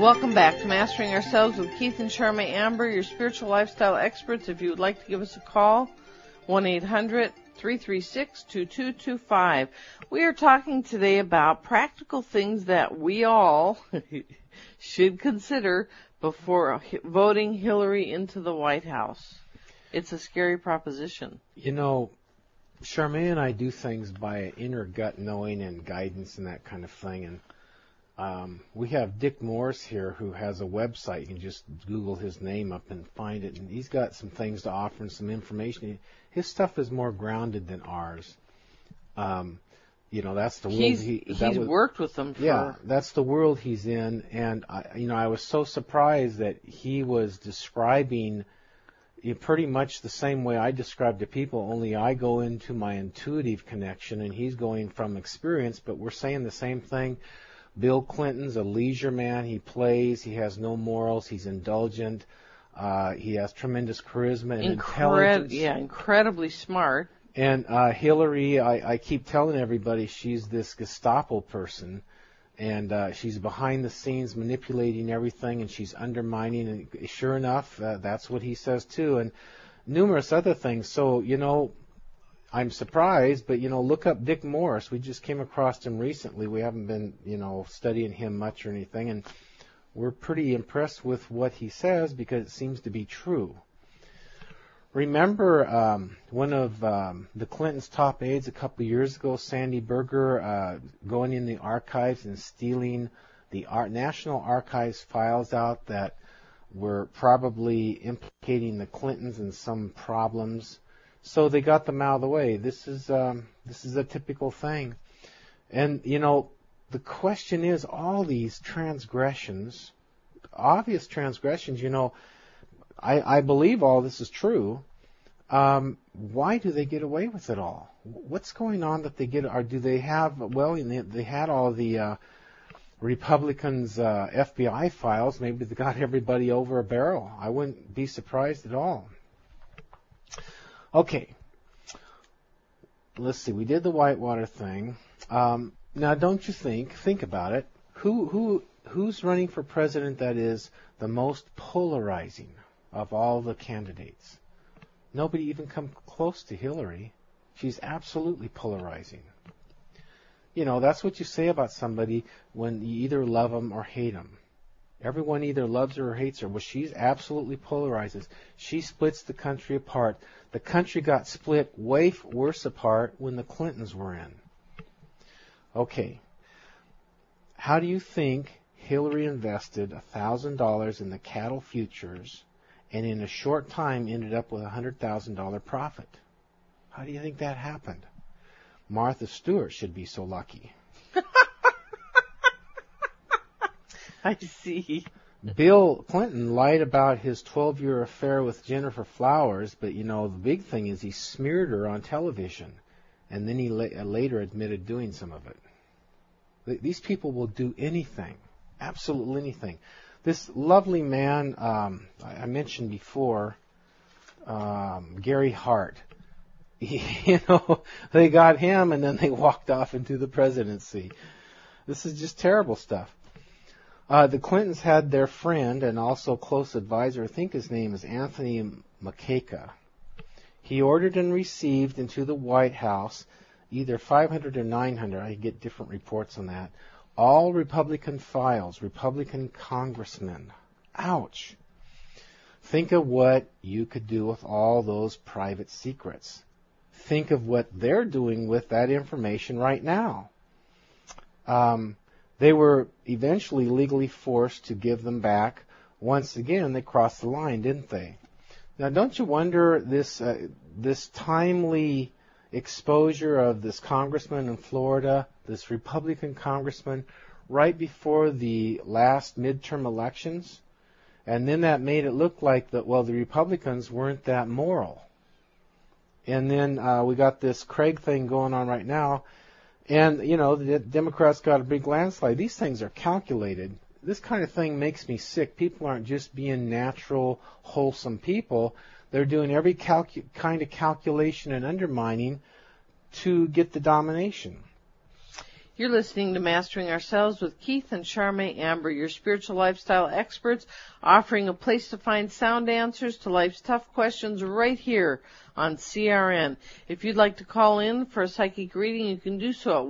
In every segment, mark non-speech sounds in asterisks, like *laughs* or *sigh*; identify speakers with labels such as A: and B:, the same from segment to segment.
A: Welcome back to Mastering Ourselves with Keith and Charmaine Amber, your spiritual lifestyle experts. If you would like to give us a call, 1-800-336-2225. We are talking today about practical things that we all *laughs* should consider before voting Hillary into the White House. It's a scary proposition.
B: You know, Charmaine and I do things by inner gut knowing and guidance and that kind of thing. And um, we have Dick Morris here who has a website. You can just Google his name up and find it. And he's got some things to offer and some information. His stuff is more grounded than ours. Um, you know, that's the world
A: He's,
B: he,
A: he's
B: was-
A: worked with them for
B: yeah, that's the world he's in, and I, you know, I was so surprised that he was describing pretty much the same way I describe to people. Only I go into my intuitive connection, and he's going from experience. But we're saying the same thing. Bill Clinton's a leisure man. He plays. He has no morals. He's indulgent. Uh, he has tremendous charisma and intelligence.
A: Yeah, incredibly smart.
B: And uh, Hillary, I, I keep telling everybody she's this Gestapo person, and uh, she's behind the scenes manipulating everything, and she's undermining. And sure enough, uh, that's what he says too, and numerous other things. So you know, I'm surprised, but you know, look up Dick Morris. We just came across him recently. We haven't been, you know, studying him much or anything, and we're pretty impressed with what he says because it seems to be true. Remember um, one of um, the Clintons' top aides a couple years ago, Sandy Berger, uh, going in the archives and stealing the Ar- National Archives files out that were probably implicating the Clintons in some problems. So they got them out of the way. This is um, this is a typical thing, and you know the question is all these transgressions, obvious transgressions. You know, I, I believe all this is true. Um, why do they get away with it all? What's going on that they get? Or do they have? Well, they, they had all the uh, Republicans' uh, FBI files. Maybe they got everybody over a barrel. I wouldn't be surprised at all. Okay. Let's see. We did the Whitewater thing. Um, now, don't you think? Think about it. Who who who's running for president that is the most polarizing of all the candidates? Nobody even come close to Hillary. She's absolutely polarizing. You know, that's what you say about somebody when you either love them or hate them. Everyone either loves her or hates her. Well, she's absolutely polarizes. She splits the country apart. The country got split way worse apart when the Clintons were in. Okay. How do you think Hillary invested $1,000 in the cattle futures and in a short time ended up with a $100,000 profit? How do you think that happened? Martha Stewart should be so lucky. *laughs*
A: I see.
B: Bill Clinton lied about his 12 year affair with Gennifer Flowers, but you know, the big thing is he smeared her on television, and then he la- later admitted doing some of it. Th- These people will do anything, absolutely anything. This lovely man um, I I mentioned before, um, Gary Hart. *laughs* you know, they got him, and then they walked off into the presidency. This is just terrible stuff. Uh, the Clintons had their friend and also close advisor, I think his name is Anthony Marceca. He ordered and received into the White House either 500 or 900, I get different reports on that, all Republican files, Republican congressmen. Ouch. Think of what you could do with all those private secrets. Think of what they're doing with that information right now. Um, they were eventually legally forced to give them back. Once again, they crossed the line, didn't they? Now, don't you wonder this uh, this timely exposure of this congressman in Florida, this Republican congressman, right before the last midterm elections, and then that made it look like that well the Republicans weren't that moral. And then uh, we got this Craig thing going on right now, and you know the Democrats got a big landslide. These things are calculated. This kind of thing makes me sick. People aren't just being natural, wholesome people. They're doing every calcu- kind of calculation and undermining to get the domination.
A: You're listening to Mastering Ourselves with Keith and Charmaine Amber, your spiritual lifestyle experts, offering a place to find sound answers to life's tough questions right here on CRN. If you'd like to call in for a psychic reading, you can do so at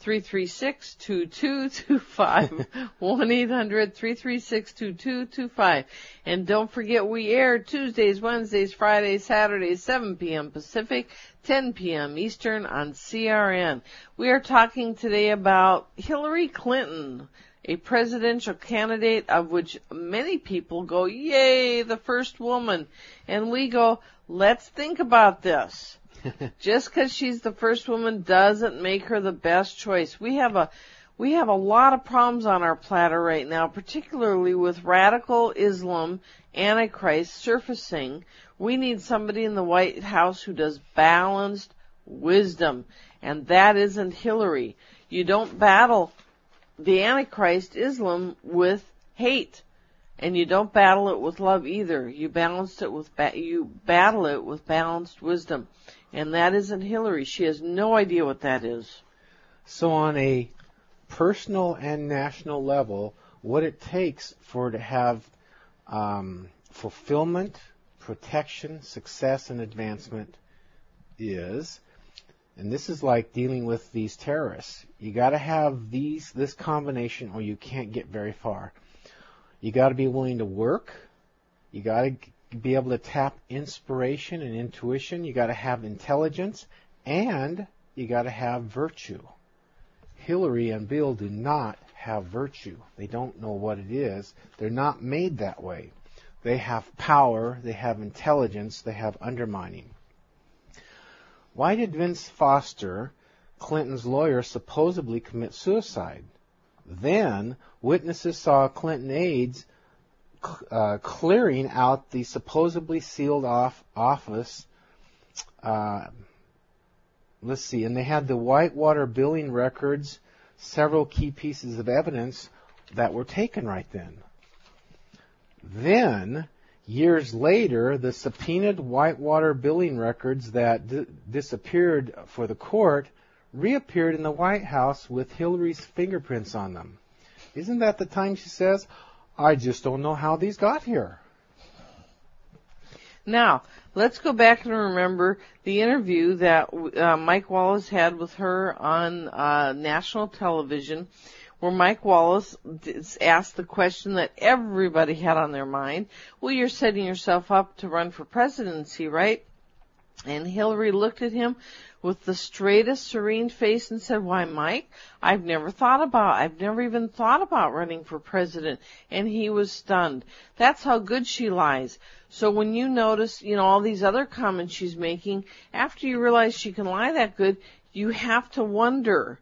A: 1-800-336-2225. 1-800-336-2225. *laughs* And don't forget we air Tuesdays, Wednesdays, Fridays, Saturdays, 7 p.m. Pacific, 10 p.m. Eastern on CRN. We are talking today about Hillary Clinton a presidential candidate of which many people go, yay, the first woman. And we go, let's think about this. *laughs* Just because she's the first woman doesn't make her the best choice. We have a we have a lot of problems on our platter right now, particularly with radical Islam, Antichrist surfacing. We need somebody in the White House who does balanced wisdom, and that isn't Hillary. You don't battle the Antichrist Islam with hate and you don't battle it with love either. You balance it with ba- you battle it with balanced wisdom, and that isn't Hillary. She has no idea what that is.
B: So on a personal and national level, what it takes for to have um, fulfillment, protection, success, and advancement is, and this is like dealing with these terrorists. You got to have these this combination, or you can't get very far. You got to be willing to work. You got to be able to tap inspiration and intuition. You got to have intelligence and you got to have virtue. Hillary and Bill do not have virtue. They don't know what it is. They're not made that way. They have power, they have intelligence, they have undermining. Why did Vince Foster, Clinton's lawyer, supposedly commit suicide? Then witnesses saw Clinton aides uh, clearing out the supposedly sealed off office. Uh, let's see, and they had the Whitewater billing records, several key pieces of evidence that were taken right then. Then, years later, the subpoenaed Whitewater billing records that d- disappeared for the court reappeared in the White House with Hillary's fingerprints on them. Isn't that the time she says, I just don't know how these got here?
A: Now, let's go back and remember the interview that uh, Mike Wallace had with her on uh, national television, where Mike Wallace asked the question that everybody had on their mind. Well, you're setting yourself up to run for presidency, right? And Hillary looked at him with the straightest, serene face and said, why, Mike, I've never thought about, I've never even thought about running for president. And he was stunned. That's how good she lies. So when you notice, you know, all these other comments she's making, after you realize she can lie that good, you have to wonder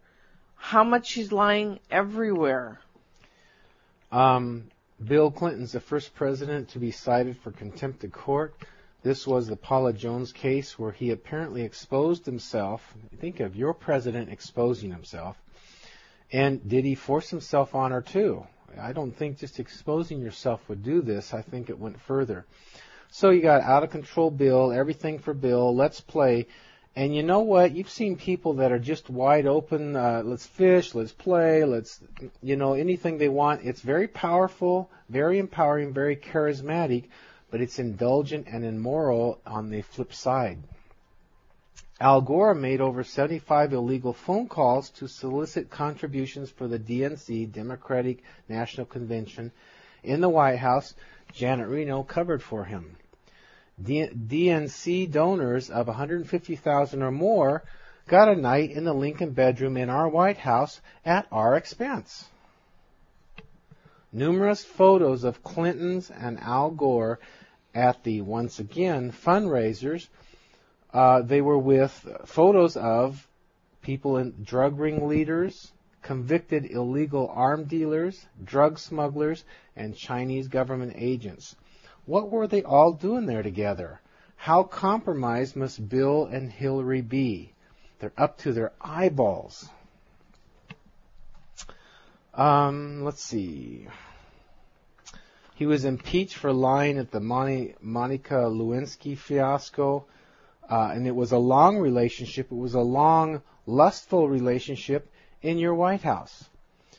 A: how much she's lying everywhere.
B: Um, Bill Clinton's the first president to be cited for contempt of court. This was the Paula Jones case where he apparently exposed himself. Think of your president exposing himself. And did he force himself on her too? I don't think just exposing yourself would do this. I think it went further. So you got out of control Bill, everything for Bill, let's play. And you know what? You've seen people that are just wide open. Uh, let's fish, let's play, let's, you know, anything they want. It's very powerful, very empowering, very charismatic but it's indulgent and immoral on the flip side. Al Gore made over 75 illegal phone calls to solicit contributions for the DNC, Democratic National Convention, in the White House. Janet Reno covered for him. DNC donors of 150,000 or more got a night in the Lincoln bedroom in our White House at our expense. Numerous photos of Clinton's and Al Gore at the once again fundraisers, uh, they were with photos of people in drug ring leaders, convicted illegal arm dealers, drug smugglers, and Chinese government agents. What were they all doing there together? How compromised must Bill and Hillary be? They're up to their eyeballs. Um, let's see. He was impeached for lying at the Monica Lewinsky fiasco, uh, and it was a long relationship. It was a long, lustful relationship. in your White House.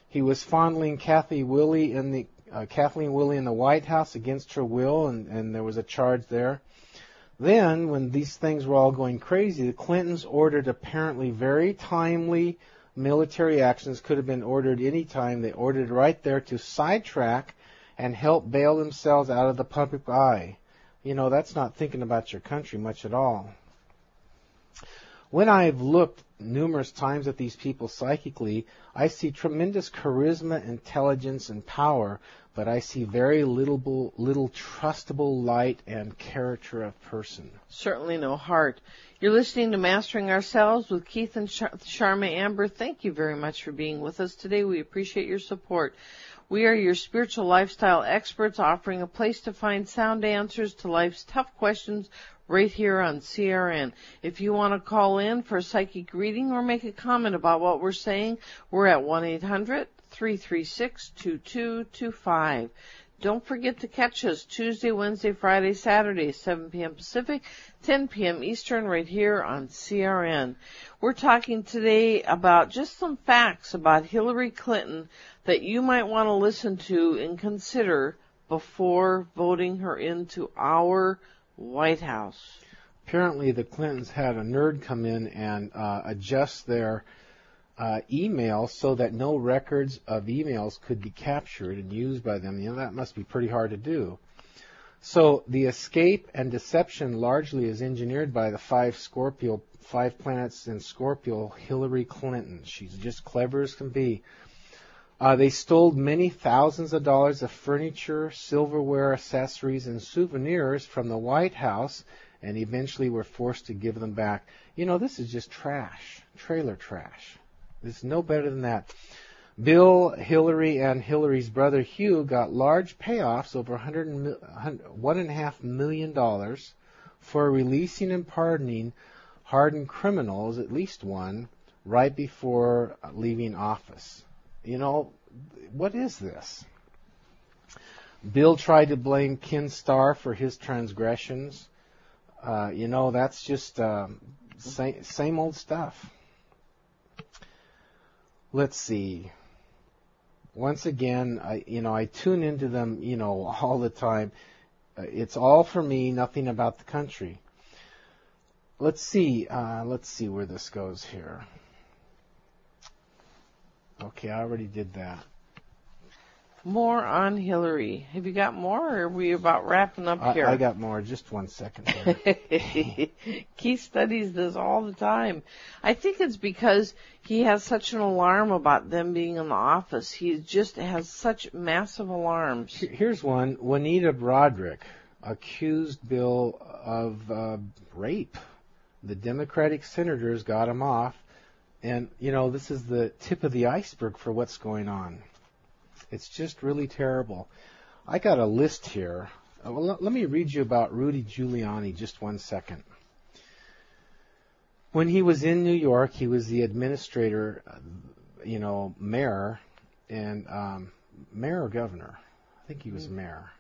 B: He was fondling Kathy Willey in the uh, Kathleen Willey in the White House against her will, and, and there was a charge there. Then, when these things were all going crazy, the Clintons ordered apparently very timely military actions. Could have been ordered any time. They ordered right there to sidetrack and help bail themselves out of the public eye. You know, that's not thinking about your country much at all. When I've looked numerous times at these people psychically, I see tremendous charisma, intelligence, and power, but I see very little, little trustable light and character of person.
A: Certainly no heart. You're listening to Mastering Ourselves with Keith and Charma Amber. Thank you very much for being with us today. We appreciate your support. We are your spiritual lifestyle experts offering a place to find sound answers to life's tough questions right here on CRN. If you want to call in for a psychic reading or make a comment about what we're saying, we're at 1-800-336-2225. Don't forget to catch us Tuesday, Wednesday, Friday, Saturday, 7 p.m. Pacific, 10 p.m. Eastern, right here on CRN. We're talking today about just some facts about Hillary Clinton that you might want to listen to and consider before voting her into our White House.
B: Apparently, the Clintons had a nerd come in and uh, adjust their uh, email so that no records of emails could be captured and used by them. You know, that must be pretty hard to do. So the escape and deception largely is engineered by the five Scorpio, five planets in Scorpio, Hillary Clinton. She's just clever as can be. Uh, they stole many thousands of dollars of furniture, silverware, accessories, and souvenirs from the White House and eventually were forced to give them back. You know, this is just trash, trailer trash. It's no better than that. Bill, Hillary, and Hillary's brother Hugh got large payoffs over $1.5 million for releasing and pardoning hardened criminals, at least one, right before leaving office. You know, what is this? Bill tried to blame Ken Starr for his transgressions. Uh, you know, that's just uh, same, same old stuff. Let's see. Once again, I, you know, I tune into them, you know, *laughs* all the time. Uh, it's all for me, nothing about the country. Let's see. Uh, let's see where this goes here. Okay, I already did that.
A: More on Hillary. Have you got more, or are we about wrapping up
B: I,
A: here?
B: I got more. Just one second. *laughs*
A: Keith studies this all the time. I think it's because he has such an alarm about them being in the office. He just has such massive alarms.
B: Here's one. Juanita Broaddrick accused Bill of uh, rape. The Democratic senators got him off. And, you know, this is the tip of the iceberg for what's going on. It's just really terrible. I got a list here. Uh, well, let me read you about Rudy Giuliani just one second. When he was in New York, he was the administrator, uh, you know, mayor, and um, mayor or governor. I think he was mm. mayor.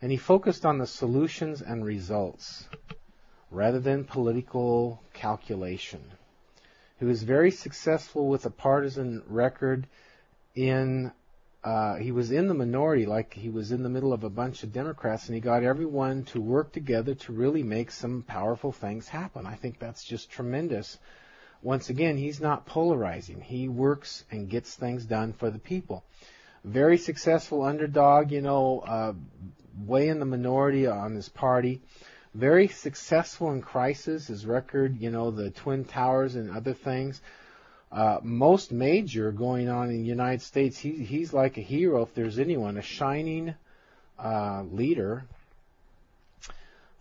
B: And he focused on the solutions and results rather than political calculation. He was very successful with a partisan record in uh, he was in the minority, like he was in the middle of a bunch of Democrats, and he got everyone to work together to really make some powerful things happen. I think that's just tremendous. Once again, he's not polarizing. He works and gets things done for the people. Very successful underdog, you know, uh, way in the minority on his party. Very successful in crisis. His record, you know, the Twin Towers and other things uh, most major going on in the United States. He, he's like a hero if there's anyone, a shining uh, leader.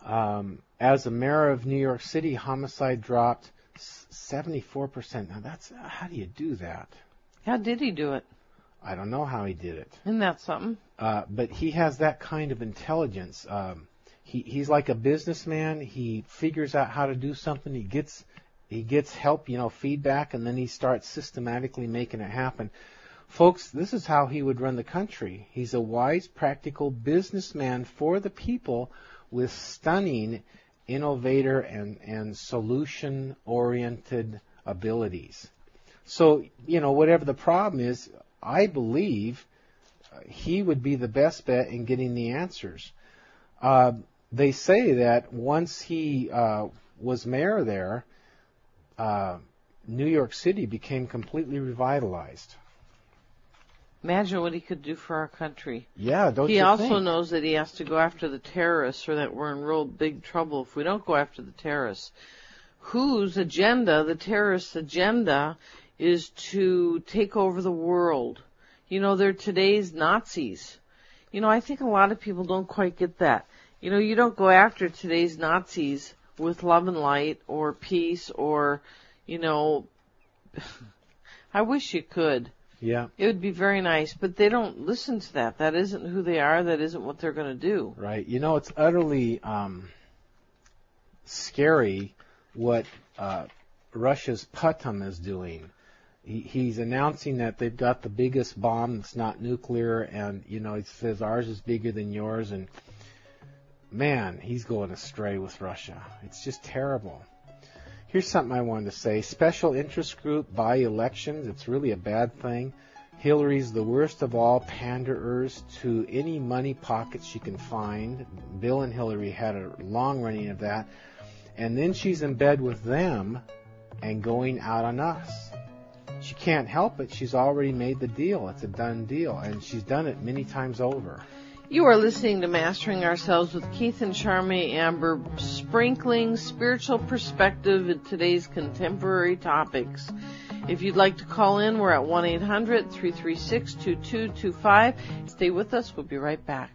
B: Um, as a mayor of New York City, homicide dropped 74%. Now that's how do you do that?
A: How did he do it?
B: I don't know how he did it.
A: Isn't that something?
B: Uh, but he has that kind of intelligence. Um, he, he's like a businessman. He figures out how to do something. He gets he gets help, you know, feedback, and then he starts systematically making it happen. Folks, this is how he would run the country. He's a wise, practical businessman for the people with stunning innovator and, and solution oriented abilities. So, you know, whatever the problem is, I believe he would be the best bet in getting the answers. Uh, they say that once he uh, was mayor there, uh, New York City became completely revitalized.
A: Imagine what he could do for our country.
B: Yeah, don't
A: he
B: you
A: also
B: think?
A: knows that he has to go after the terrorists or that we're in real big trouble if we don't go after the terrorists. Whose agenda, the terrorists' agenda, is to take over the world. You know, they're today's Nazis. You know, I think a lot of people don't quite get that. You know, you don't go after today's Nazis with love and light or peace or, you know, *laughs* I wish you could.
B: Yeah,
A: It would be very nice, but they don't listen to that. That isn't who they are. That isn't what they're going to do.
B: right. You know, it's utterly um, scary what uh, Russia's Putin is doing. He, he's announcing that they've got the biggest bomb that's not nuclear, and you know, he says ours is bigger than yours, and man, he's going astray with Russia. It's just terrible. Here's something I wanted to say. Special interest group buy elections. It's really a bad thing. Hillary's the worst of all panderers to any money pockets she can find. Bill and Hillary had a long running of that. And then she's in bed with them and going out on us. She can't help it. She's already made the deal. It's a done deal. And she's done it many times over.
A: You are listening to Mastering Ourselves with Keith and Charmy Amber, sprinkling spiritual perspective in today's contemporary topics. If you'd like to call in, we're at 1-800-336-2225. Stay with us. We'll be right back.